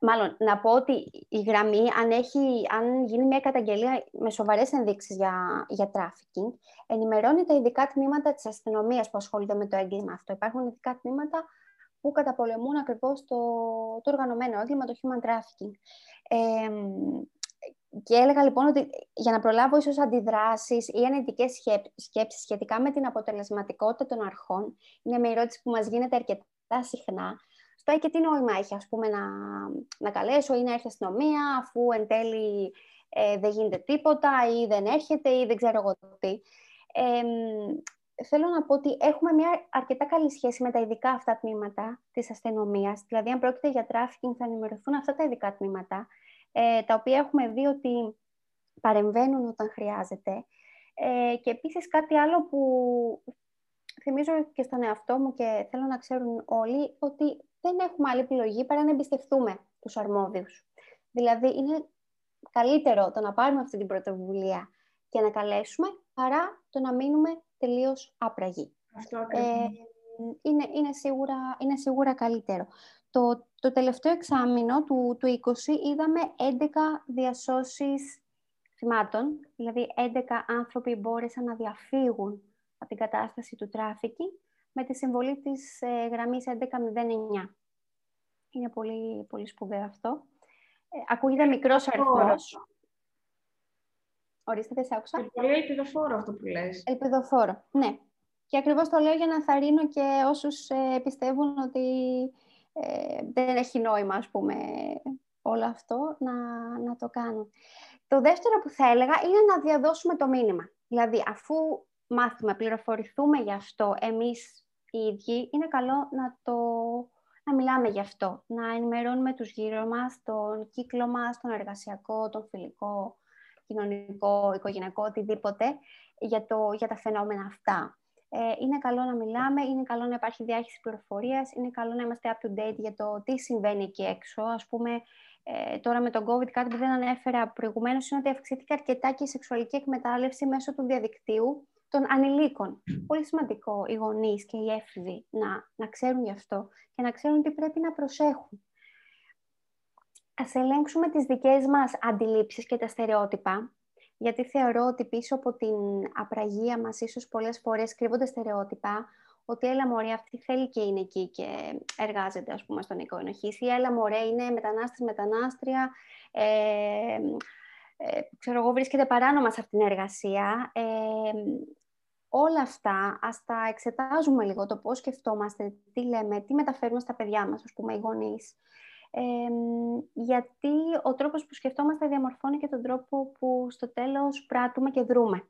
μάλλον, να πω ότι η γραμμή, αν, έχει, αν γίνει μια καταγγελία με σοβαρές ενδείξεις για, για trafficking, ενημερώνει τα ειδικά τμήματα της αστυνομίας που ασχολούνται με το έγκλημα αυτό. Υπάρχουν ειδικά τμήματα που καταπολεμούν ακριβώς το, το οργανωμένο έγκλημα, το human trafficking. Ε, και έλεγα λοιπόν ότι για να προλάβω ίσως αντιδράσεις ή ανετικές σκέψεις σχετικά με την αποτελεσματικότητα των αρχών, είναι μια ερώτηση που μας γίνεται αρκετά συχνά. Στο και τι νόημα έχει ας πούμε να, να καλέσω ή να έρθει αστυνομία αφού εν τέλει ε, δεν γίνεται τίποτα ή δεν έρχεται ή δεν ξέρω εγώ τι. Ε, θέλω να πω ότι έχουμε μια αρκετά καλή σχέση με τα ειδικά αυτά τμήματα της αστυνομίας. Δηλαδή, αν πρόκειται για τράφικινγκ, θα ενημερωθούν αυτά τα ειδικά τμήματα ε, τα οποία έχουμε δει ότι παρεμβαίνουν όταν χρειάζεται. Ε, και επίσης κάτι άλλο που θυμίζω και στον εαυτό μου και θέλω να ξέρουν όλοι, ότι δεν έχουμε άλλη επιλογή παρά να εμπιστευτούμε τους αρμόδιους. Δηλαδή, είναι καλύτερο το να πάρουμε αυτή την πρωτοβουλία και να καλέσουμε, παρά το να μείνουμε τελείως άπραγοι. ε, είναι, είναι, σίγουρα, είναι σίγουρα καλύτερο. Το, το τελευταίο εξάμεινο του, του 20 είδαμε 11 διασώσεις θυμάτων, δηλαδή 11 άνθρωποι μπόρεσαν να διαφύγουν από την κατάσταση του τράφικη με τη συμβολή της ε, γραμμής 1109. Είναι πολύ, πολύ σπουδαίο αυτό. Ε, ακούγεται μικρός αριθμός. Ορίστε, δεν σε άκουσα. Είναι πολύ ελπιδοφόρο αυτό που λες. Ελπιδοφόρο, ναι. Και ακριβώς το λέω για να θαρρύνω και όσους ε, πιστεύουν ότι ε, δεν έχει νόημα, ας πούμε, όλο αυτό, να, να το κάνουν. Το δεύτερο που θα έλεγα είναι να διαδώσουμε το μήνυμα. Δηλαδή, αφού μάθουμε, πληροφορηθούμε γι' αυτό εμείς οι ίδιοι, είναι καλό να το να μιλάμε γι' αυτό, να ενημερώνουμε τους γύρω μας, τον κύκλο μας, τον εργασιακό, τον φιλικό, κοινωνικό, οικογενειακό, οτιδήποτε, για, το, για τα φαινόμενα αυτά. Ε, είναι καλό να μιλάμε, είναι καλό να υπάρχει διάχυση πληροφορίας, είναι καλό να είμαστε up to date για το τι συμβαίνει εκεί έξω. Ας πούμε, ε, τώρα με τον COVID, κάτι που δεν ανέφερα προηγουμένως, είναι ότι αυξήθηκε αρκετά και η σεξουαλική εκμετάλλευση μέσω του διαδικτύου των ανηλίκων. Πολύ σημαντικό οι γονείς και οι έφηβοι να, να ξέρουν γι' αυτό και να ξέρουν τι πρέπει να προσέχουν. Ας ελέγξουμε τις δικές μας αντιλήψεις και τα στερεότυπα, γιατί θεωρώ ότι πίσω από την απραγία μας ίσως πολλές φορές κρύβονται στερεότυπα, ότι έλα μωρέ αυτή θέλει και είναι εκεί και εργάζεται ας πούμε στον οικονοχής ή έλα μωρέ είναι μετανάστης μετανάστρια, ε, ε, ξέρω εγώ βρίσκεται παράνομα σε αυτήν την εργασία. Ε, όλα αυτά, ας τα εξετάζουμε λίγο το πώς σκεφτόμαστε, τι λέμε, τι μεταφέρουμε στα παιδιά μας, ας πούμε, οι γονείς. Γιατί ο τρόπος που σκεφτόμαστε διαμορφώνει και τον τρόπο που στο τέλος πράττουμε και δρούμε.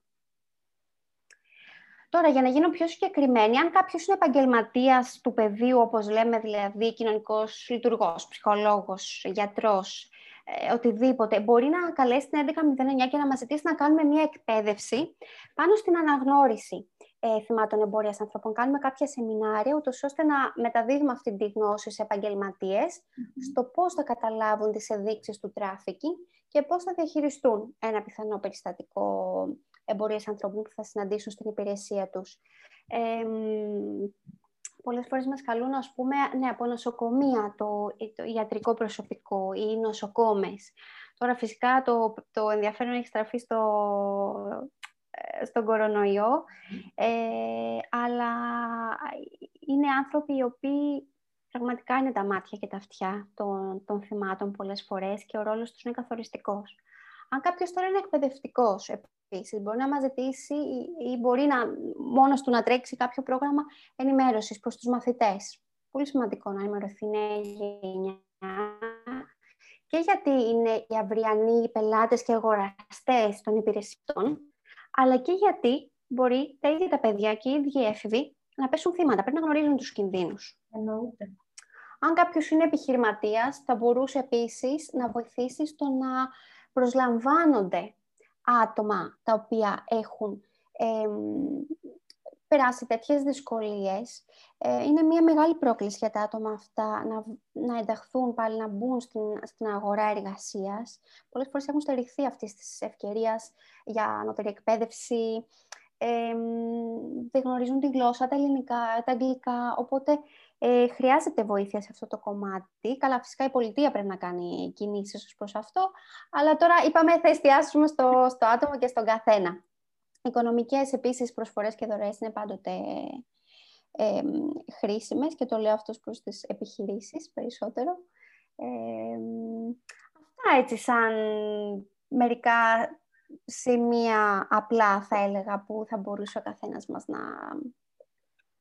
Τώρα, για να γίνω πιο συγκεκριμένη, αν κάποιος είναι επαγγελματίας του πεδίου, όπως λέμε, δηλαδή κοινωνικός λειτουργός, ψυχολόγος, γιατρός, ε, οτιδήποτε, μπορεί να καλέσει την 1109 και να μας ζητήσει να κάνουμε μια εκπαίδευση πάνω στην αναγνώριση ε, θυμάτων εμπορίας ανθρώπων. Κάνουμε κάποια σεμινάρια, ούτως ώστε να μεταδίδουμε αυτή τη γνώση σε επαγγελματίες στο πώς θα καταλάβουν τις ενδείξεις του τράφικινγκ και πώς θα διαχειριστούν ένα πιθανό περιστατικό εμπορίας ανθρώπων που θα συναντήσουν στην υπηρεσία τους. Ε, πολλές φορές μας καλούν, ας πούμε, ναι, από νοσοκομεία, το, το ιατρικό προσωπικό ή νοσοκόμες. Τώρα φυσικά το, το ενδιαφέρον έχει στραφεί στο, ε, στον κορονοϊό, ε, αλλά είναι άνθρωποι οι οποίοι πραγματικά είναι τα μάτια και τα αυτιά των, των θυμάτων πολλές φορές και ο ρόλος τους είναι καθοριστικός. Αν κάποιος τώρα είναι εκπαιδευτικός, Μπορεί να μας ζητήσει ή μπορεί να, μόνος του να τρέξει κάποιο πρόγραμμα ενημέρωσης προς τους μαθητές. Πολύ σημαντικό να ενημερωθεί νέα γενιά. Και γιατί είναι οι αυριανοί πελάτες και αγοραστές των υπηρεσιών, αλλά και γιατί μπορεί τα ίδια τα παιδιά και οι ίδιοι έφηβοι να πέσουν θύματα. Πρέπει να γνωρίζουν τους κινδύνους. Εννοείται. Αν κάποιος είναι επιχειρηματίας, θα μπορούσε επίσης να βοηθήσει στο να προσλαμβάνονται άτομα τα οποία έχουν περάσει τέτοιες δυσκολίες. Ε, είναι μια μεγάλη πρόκληση για τα άτομα αυτά να, να ενταχθούν πάλι, να μπουν στην, στην αγορά εργασίας. Πολλές φορές έχουν στερηχθεί αυτής της ευκαιρίας για ανώτερη εκπαίδευση, ε, δεν γνωρίζουν τη γλώσσα, τα ελληνικά, τα αγγλικά, οπότε ε, χρειάζεται βοήθεια σε αυτό το κομμάτι. Καλά, φυσικά η πολιτεία πρέπει να κάνει κινήσεις ως προς αυτό, αλλά τώρα είπαμε θα εστιάσουμε στο, στο άτομο και στον καθένα. Οικονομικές επίσης προσφορές και δωρεές είναι πάντοτε ε, χρήσιμες και το λέω αυτός προς τις επιχειρήσεις περισσότερο. Ε, αυτά έτσι σαν μερικά σημεία απλά θα έλεγα που θα μπορούσε ο καθένας μας να,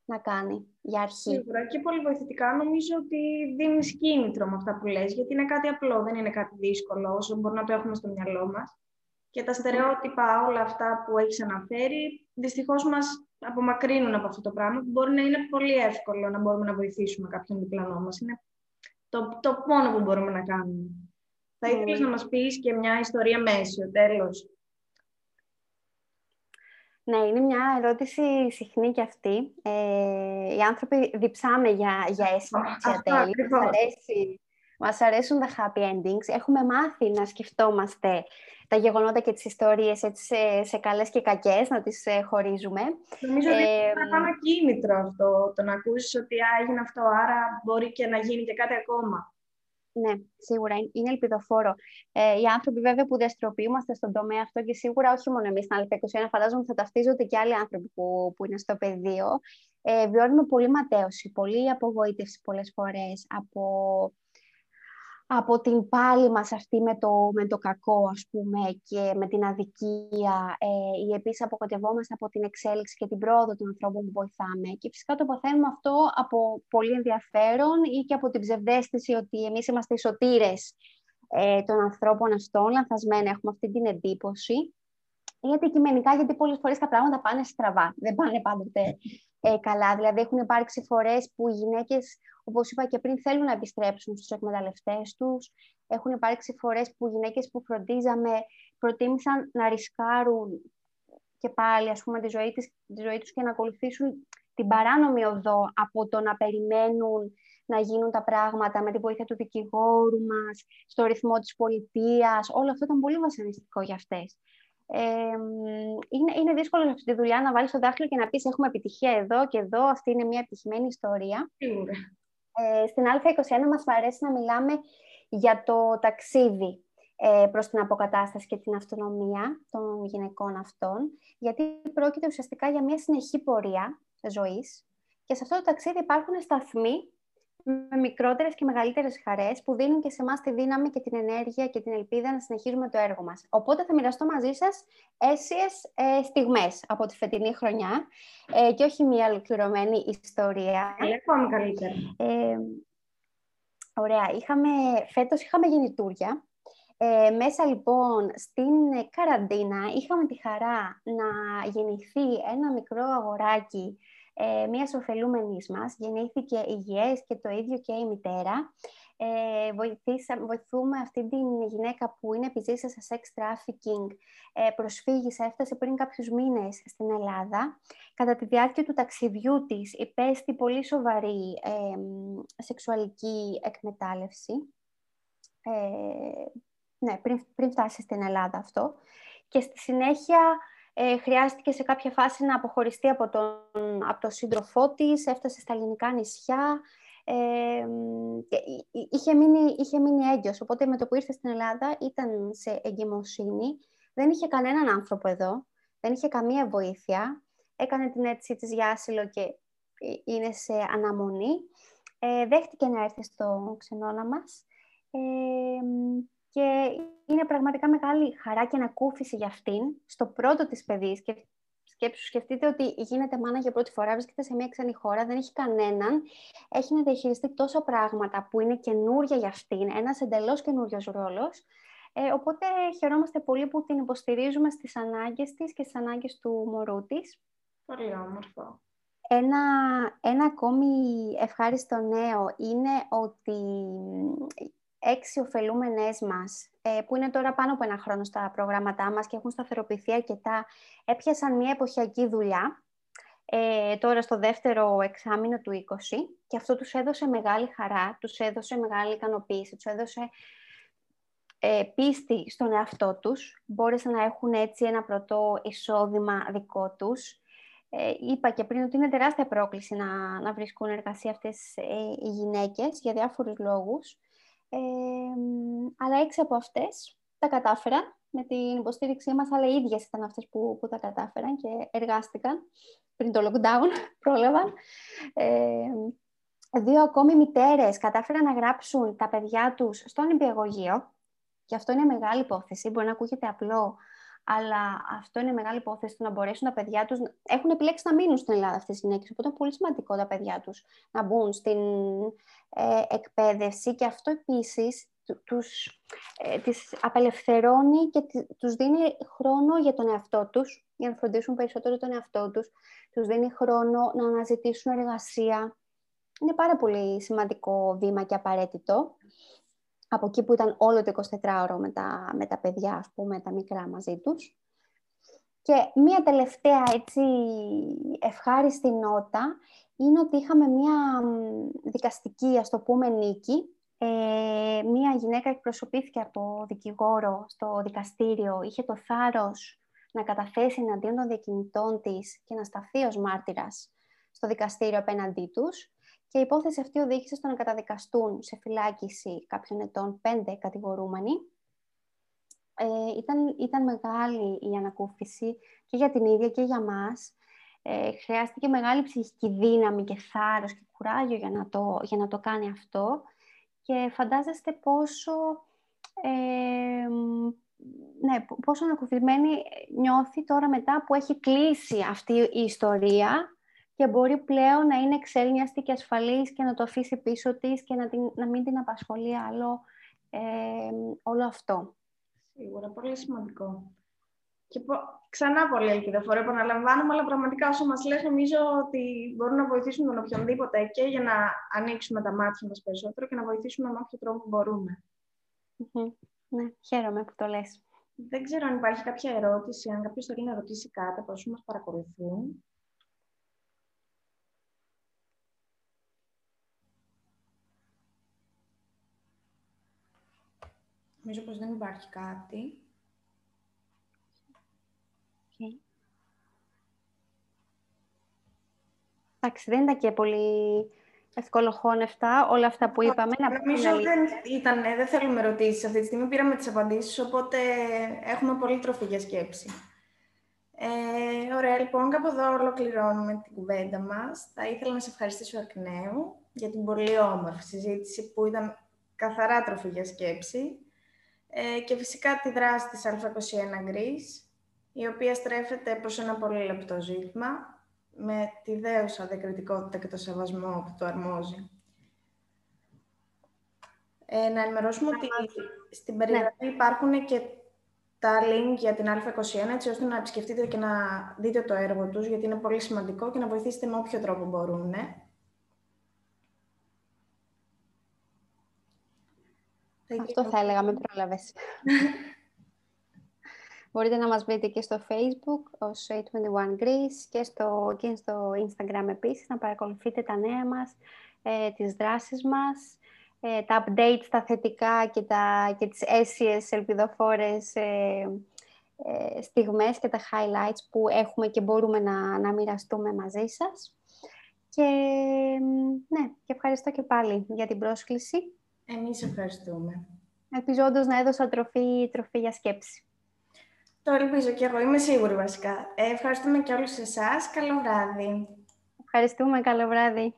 να κάνει για αρχή. Σίγουρα και πολύ βοηθητικά νομίζω ότι δίνεις κίνητρο με αυτά που λες, γιατί είναι κάτι απλό, δεν είναι κάτι δύσκολο όσο μπορούμε να το έχουμε στο μυαλό μας. Και τα στερεότυπα, όλα αυτά που έχεις αναφέρει, δυστυχώς μας απομακρύνουν από αυτό το πράγμα, που μπορεί να είναι πολύ εύκολο να μπορούμε να βοηθήσουμε κάποιον διπλανό μας. Είναι το, το μόνο που μπορούμε να κάνουμε. Θα ήθελες να μας πεις και μια ιστορία μέση, ο τέλος. Ναι, είναι μια ερώτηση συχνή και αυτή. Ε, οι άνθρωποι διψάμε για, για αίσθηση τέλη. Μας, αρέσει, μας αρέσουν τα happy endings. Έχουμε μάθει να σκεφτόμαστε τα γεγονότα και τις ιστορίες έτσι, σε, σε καλές και κακές, να τις ε, χωρίζουμε. Νομίζω ότι είναι ένα κίνητρο αυτό, το να ακούσεις ότι έγινε αυτό, άρα μπορεί και να γίνει και κάτι ακόμα. Ναι, σίγουρα είναι ελπιδοφόρο. Ε, οι άνθρωποι βέβαια που δραστηριοποιούμαστε στον τομέα αυτό και σίγουρα όχι μόνο εμείς στην Α21, φαντάζομαι θα ταυτίζονται και άλλοι άνθρωποι που, που είναι στο πεδίο. Ε, βιώνουμε πολύ ματέωση, πολύ απογοήτευση πολλές φορές από, από την πάλη μας αυτή με το, με το κακό, ας πούμε, και με την αδικία, ε, ή επίσης αποκοτευόμαστε από την εξέλιξη και την πρόοδο των ανθρώπων που βοηθάμε. Και φυσικά το παθαίνουμε αυτό από πολύ ενδιαφέρον ή και από την ψευδέστηση ότι εμείς είμαστε οι σωτήρες ε, των ανθρώπων αυτών, λανθασμένα έχουμε αυτή την εντύπωση. Ή αντικειμενικά, γιατί πολλές φορές τα πράγματα πάνε στραβά, δεν πάνε πάντοτε ε, καλά. Δηλαδή, έχουν υπάρξει φορές που οι γυναίκες όπως είπα και πριν, θέλουν να επιστρέψουν στους εκμεταλλευτές τους. Έχουν υπάρξει φορές που γυναίκες που φροντίζαμε προτίμησαν να ρισκάρουν και πάλι ας πούμε, τη, ζωή της, τη ζωή τους και να ακολουθήσουν την παράνομη οδό από το να περιμένουν να γίνουν τα πράγματα με τη βοήθεια του δικηγόρου μας, στο ρυθμό της πολιτείας. Όλο αυτό ήταν πολύ βασανιστικό για αυτές. Ε, είναι, είναι δύσκολο σε αυτή τη δουλειά να βάλεις το δάχτυλο και να πεις έχουμε επιτυχία εδώ και εδώ, αυτή είναι μια επιτυχημένη ιστορία. Ε, στην Α21 μας αρέσει να μιλάμε για το ταξίδι ε, προς την αποκατάσταση και την αυτονομία των γυναικών αυτών, γιατί πρόκειται ουσιαστικά για μια συνεχή πορεία ζωής και σε αυτό το ταξίδι υπάρχουν σταθμοί με μικρότερες και μεγαλύτερες χαρές που δίνουν και σε εμάς τη δύναμη και την ενέργεια και την ελπίδα να συνεχίζουμε το έργο μας. Οπότε θα μοιραστώ μαζί σας αίσιες ε, στιγμές από τη φετινή χρονιά ε, και όχι μια ολοκληρωμένη ιστορία. Ακόμη καλύτερα. Ε, ωραία. Είχαμε, φέτος είχαμε γεννητούρια. Ε, μέσα λοιπόν στην καραντίνα είχαμε τη χαρά να γεννηθεί ένα μικρό αγοράκι ε, μιας ωφελούμενης μας, γεννήθηκε υγιές και το ίδιο και η μητέρα. Ε, βοηθήσα, βοηθούμε αυτή την γυναίκα που είναι επιζήσα σε sex trafficking, ε, προσφύγησε, έφτασε πριν κάποιους μήνες στην Ελλάδα. Κατά τη διάρκεια του ταξιδιού της υπέστη πολύ σοβαρή ε, σεξουαλική εκμετάλλευση. Ε, ναι, πριν, πριν φτάσει στην Ελλάδα αυτό. Και στη συνέχεια ε, χρειάστηκε σε κάποια φάση να αποχωριστεί από τον, από τον σύντροφό της, έφτασε στα ελληνικά νησιά, ε, είχε, μείνει, είχε μείνει έγκυος, οπότε με το που ήρθε στην Ελλάδα ήταν σε εγκυμοσύνη, δεν είχε κανέναν άνθρωπο εδώ, δεν είχε καμία βοήθεια, έκανε την αίτησή της για άσυλο και ε, είναι σε αναμονή, ε, δέχτηκε να έρθει στο ξενώνα μας. Ε, και είναι πραγματικά μεγάλη χαρά και ανακούφιση για αυτήν στο πρώτο της παιδί. Και σκέψου, σκεφτείτε ότι γίνεται μάνα για πρώτη φορά, βρίσκεται σε μια ξένη χώρα, δεν έχει κανέναν, έχει να διαχειριστεί τόσα πράγματα που είναι καινούρια για αυτήν, ένας εντελώς καινούριος ρόλος. Ε, οπότε χαιρόμαστε πολύ που την υποστηρίζουμε στις ανάγκες της και στις ανάγκες του μωρού της. Πολύ όμορφο. Ένα, ένα ακόμη ευχάριστο νέο είναι ότι έξι ωφελούμενες μας, ε, που είναι τώρα πάνω από ένα χρόνο στα προγράμματά μας και έχουν σταθεροποιηθεί αρκετά, έπιασαν μια εποχιακή δουλειά, ε, τώρα στο δεύτερο εξάμεινο του 20 και αυτό τους έδωσε μεγάλη χαρά, τους έδωσε μεγάλη ικανοποίηση, τους έδωσε ε, πίστη στον εαυτό τους, μπόρεσαν να έχουν έτσι ένα πρωτό εισόδημα δικό τους. Ε, είπα και πριν ότι είναι τεράστια πρόκληση να, να βρίσκουν εργασία αυτές ε, οι γυναίκες για διάφορους λόγους αλλά έξι από αυτές τα κατάφεραν με την υποστήριξή μας, αλλά οι ίδιες ήταν αυτές που, που τα κατάφεραν και εργάστηκαν πριν το lockdown, πρόλαβαν. Ε, δύο ακόμη μητέρες κατάφεραν να γράψουν τα παιδιά τους στον υπηαγωγείο και αυτό είναι μεγάλη υπόθεση, μπορεί να ακούγεται απλό, αλλά αυτό είναι μεγάλη υπόθεση το να μπορέσουν τα παιδιά τους, έχουν επιλέξει να μείνουν στην Ελλάδα αυτές οι γυναίκες, οπότε είναι πολύ σημαντικό τα παιδιά τους να μπουν στην ε, εκπαίδευση και αυτό επίσης τους, ε, τις απελευθερώνει και τους δίνει χρόνο για τον εαυτό τους, για να φροντίσουν περισσότερο τον εαυτό τους, τους δίνει χρόνο να αναζητήσουν εργασία. Είναι πάρα πολύ σημαντικό βήμα και απαραίτητο από εκεί που ήταν όλο το 24ωρο με τα, με τα παιδιά, ας πούμε, τα μικρά μαζί τους. Και μία τελευταία έτσι ευχάριστη νότα είναι ότι είχαμε μία δικαστική, ας το πούμε, νίκη. Ε, μία γυναίκα εκπροσωπήθηκε από δικηγόρο στο δικαστήριο, είχε το θάρρος να καταθέσει εναντίον των διακινητών της και να σταθεί ως μάρτυρας στο δικαστήριο απέναντί τους και η υπόθεση αυτή οδήγησε στο να καταδικαστούν σε φυλάκιση κάποιων ετών πέντε κατηγορούμενοι. Ε, ήταν, ήταν μεγάλη η ανακούφιση και για την ίδια και για μας. Ε, χρειάστηκε μεγάλη ψυχική δύναμη και θάρρος και κουράγιο για να το, για να το κάνει αυτό. Και και φαντάζεστε πόσο, ναι, πόσο ανακουφισμένη νιώθει τώρα μετά που έχει κλείσει αυτή η ιστορία και μπορεί πλέον να είναι εξέλνιαστη και ασφαλής και να το αφήσει πίσω της και να, την, να μην την απασχολεί άλλο όλο αυτό. Σίγουρα, πολύ σημαντικό. Και πο... ξανά πολύ ελπιδοφόρο, επαναλαμβάνουμε, αλλά πραγματικά όσο μας λες νομίζω ότι μπορούν να βοηθήσουν τον οποιονδήποτε και για να ανοίξουμε τα μάτια μας περισσότερο και να βοηθήσουμε με όποιο τρόπο μπορούμε. Ναι, χαίρομαι που το λες. Δεν ξέρω αν υπάρχει κάποια ερώτηση, αν κάποιος θέλει να ρωτήσει κάτι από όσους μας παρακολουθούν. Νομίζω πως δεν υπάρχει κάτι. Okay. Εντάξει, δεν ήταν και πολύ ευκολοχώνευτα όλα αυτά που είπαμε. Νομίζω δεν ήταν, δεν θέλουμε ερωτήσεις αυτή τη στιγμή. Πήραμε τις απαντήσεις, οπότε έχουμε πολύ τροφή για σκέψη. Ε, ωραία, λοιπόν, κάπου εδώ ολοκληρώνουμε την κουβέντα μας. Θα ήθελα να σε ευχαριστήσω εκ νέου για την πολύ όμορφη συζήτηση που ήταν καθαρά τροφή για σκέψη. Ε, και φυσικά τη δράση της Α21 Greece, η οποία στρέφεται προς ένα πολύ λεπτό ζήτημα, με τη δέουσα διακριτικότητα και το σεβασμό που το αρμόζει. Ε, να ενημερώσουμε ότι στην περιγραφή ναι. υπάρχουν και τα link για την Α21, έτσι ώστε να επισκεφτείτε και να δείτε το έργο τους, γιατί είναι πολύ σημαντικό και να βοηθήσετε με όποιο τρόπο μπορούν. Αυτό θα έλεγα, με πρόλαβες. Μπορείτε να μας βρείτε και στο Facebook ως A21 Greece και στο, και στο Instagram επίσης, να παρακολουθείτε τα νέα μας, ε, τις δράσεις μας, ε, τα updates, τα θετικά και, τα, και τις αίσιες ελπιδοφόρες ε, ε, στιγμές και τα highlights που έχουμε και μπορούμε να, να μοιραστούμε μαζί σας. Και ναι, και ευχαριστώ και πάλι για την πρόσκληση. Εμείς ευχαριστούμε. Ελπίζω όντως να έδωσα τροφή, τροφή για σκέψη. Το ελπίζω και εγώ, είμαι σίγουρη βασικά. Ε, ευχαριστούμε και όλους εσάς. Καλό βράδυ. Ευχαριστούμε, καλό βράδυ.